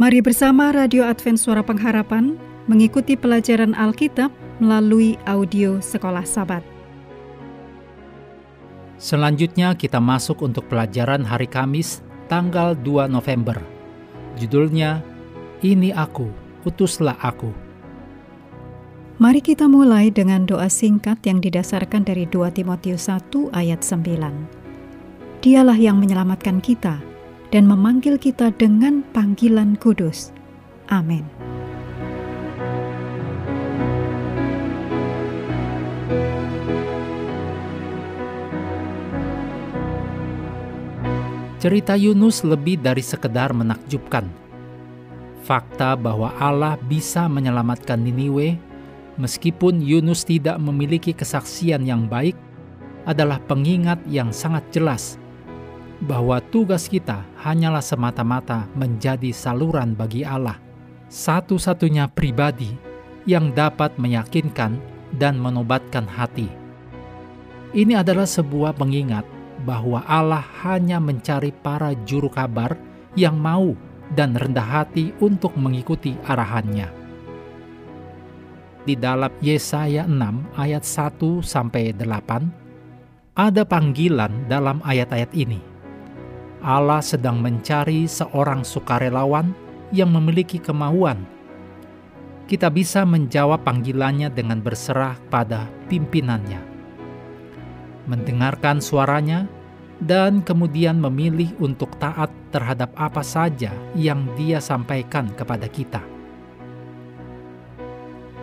Mari bersama Radio Advent Suara Pengharapan mengikuti pelajaran Alkitab melalui audio Sekolah Sabat. Selanjutnya kita masuk untuk pelajaran hari Kamis tanggal 2 November. Judulnya, Ini Aku, Utuslah Aku. Mari kita mulai dengan doa singkat yang didasarkan dari 2 Timotius 1 ayat 9. Dialah yang menyelamatkan kita dan memanggil kita dengan panggilan kudus. Amin. Cerita Yunus lebih dari sekedar menakjubkan. Fakta bahwa Allah bisa menyelamatkan Niniwe, meskipun Yunus tidak memiliki kesaksian yang baik, adalah pengingat yang sangat jelas bahwa tugas kita hanyalah semata-mata menjadi saluran bagi Allah, satu-satunya pribadi yang dapat meyakinkan dan menobatkan hati. Ini adalah sebuah pengingat bahwa Allah hanya mencari para juru kabar yang mau dan rendah hati untuk mengikuti arahannya. Di dalam Yesaya 6 ayat 1 sampai 8 ada panggilan dalam ayat-ayat ini. Allah sedang mencari seorang sukarelawan yang memiliki kemauan. Kita bisa menjawab panggilannya dengan berserah pada pimpinannya mendengarkan suaranya, dan kemudian memilih untuk taat terhadap apa saja yang Dia sampaikan kepada kita.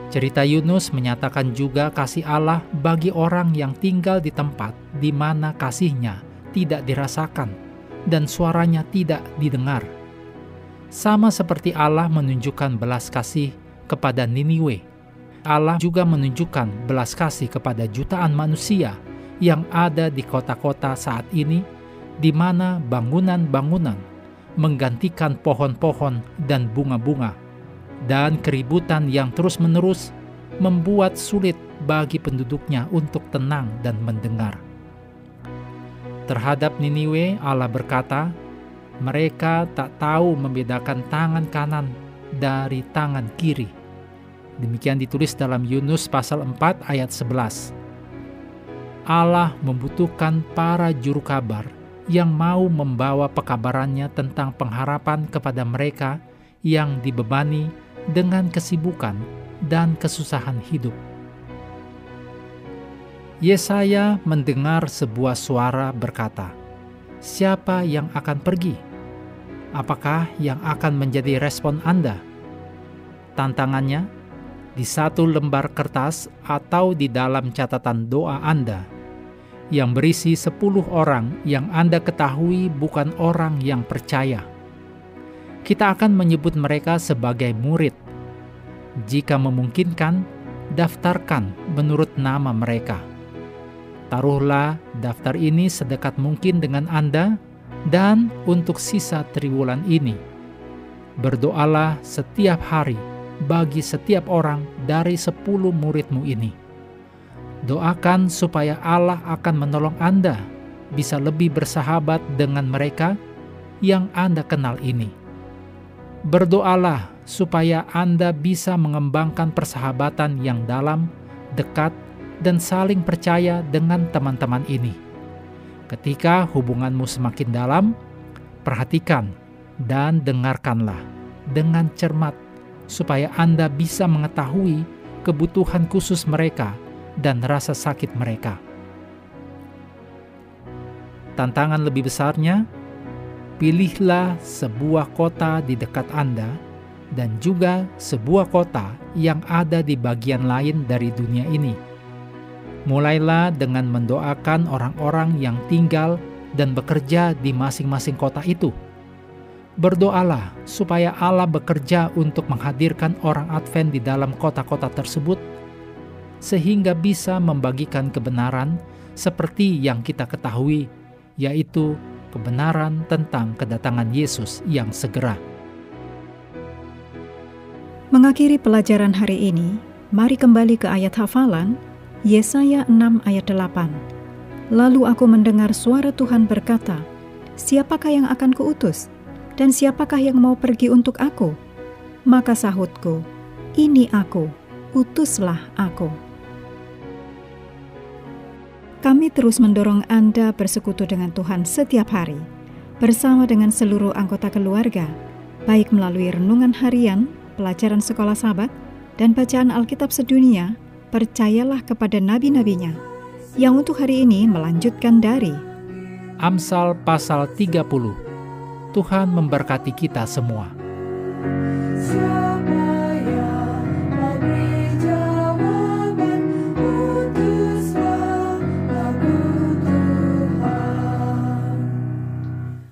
Cerita Yunus menyatakan juga kasih Allah bagi orang yang tinggal di tempat di mana kasihnya tidak dirasakan dan suaranya tidak didengar. Sama seperti Allah menunjukkan belas kasih kepada Niniwe, Allah juga menunjukkan belas kasih kepada jutaan manusia yang ada di kota-kota saat ini, di mana bangunan-bangunan menggantikan pohon-pohon dan bunga-bunga, dan keributan yang terus-menerus membuat sulit bagi penduduknya untuk tenang dan mendengar. Terhadap Niniwe, Allah berkata, "Mereka tak tahu membedakan tangan kanan dari tangan kiri." Demikian ditulis dalam Yunus pasal 4 ayat 11. Allah membutuhkan para juru kabar yang mau membawa pekabarannya tentang pengharapan kepada mereka yang dibebani dengan kesibukan dan kesusahan hidup. Yesaya mendengar sebuah suara berkata, "Siapa yang akan pergi? Apakah yang akan menjadi respon Anda?" Tantangannya di satu lembar kertas atau di dalam catatan doa Anda yang berisi 10 orang yang Anda ketahui bukan orang yang percaya. Kita akan menyebut mereka sebagai murid. Jika memungkinkan, daftarkan menurut nama mereka. Taruhlah daftar ini sedekat mungkin dengan Anda dan untuk sisa triwulan ini. Berdoalah setiap hari bagi setiap orang dari sepuluh muridmu ini Doakan supaya Allah akan menolong Anda bisa lebih bersahabat dengan mereka yang Anda kenal ini. Berdoalah supaya Anda bisa mengembangkan persahabatan yang dalam, dekat, dan saling percaya dengan teman-teman ini. Ketika hubunganmu semakin dalam, perhatikan dan dengarkanlah dengan cermat, supaya Anda bisa mengetahui kebutuhan khusus mereka dan rasa sakit mereka. Tantangan lebih besarnya, pilihlah sebuah kota di dekat Anda dan juga sebuah kota yang ada di bagian lain dari dunia ini. Mulailah dengan mendoakan orang-orang yang tinggal dan bekerja di masing-masing kota itu. Berdoalah supaya Allah bekerja untuk menghadirkan orang Advent di dalam kota-kota tersebut sehingga bisa membagikan kebenaran seperti yang kita ketahui, yaitu kebenaran tentang kedatangan Yesus yang segera. Mengakhiri pelajaran hari ini, mari kembali ke ayat hafalan Yesaya 6 ayat 8. Lalu aku mendengar suara Tuhan berkata, Siapakah yang akan kuutus? Dan siapakah yang mau pergi untuk aku? Maka sahutku, Ini aku, utuslah aku. Kami terus mendorong Anda bersekutu dengan Tuhan setiap hari, bersama dengan seluruh anggota keluarga, baik melalui renungan harian, pelajaran sekolah sahabat, dan bacaan Alkitab sedunia, percayalah kepada nabi-nabinya, yang untuk hari ini melanjutkan dari Amsal pasal 30. Tuhan memberkati kita semua.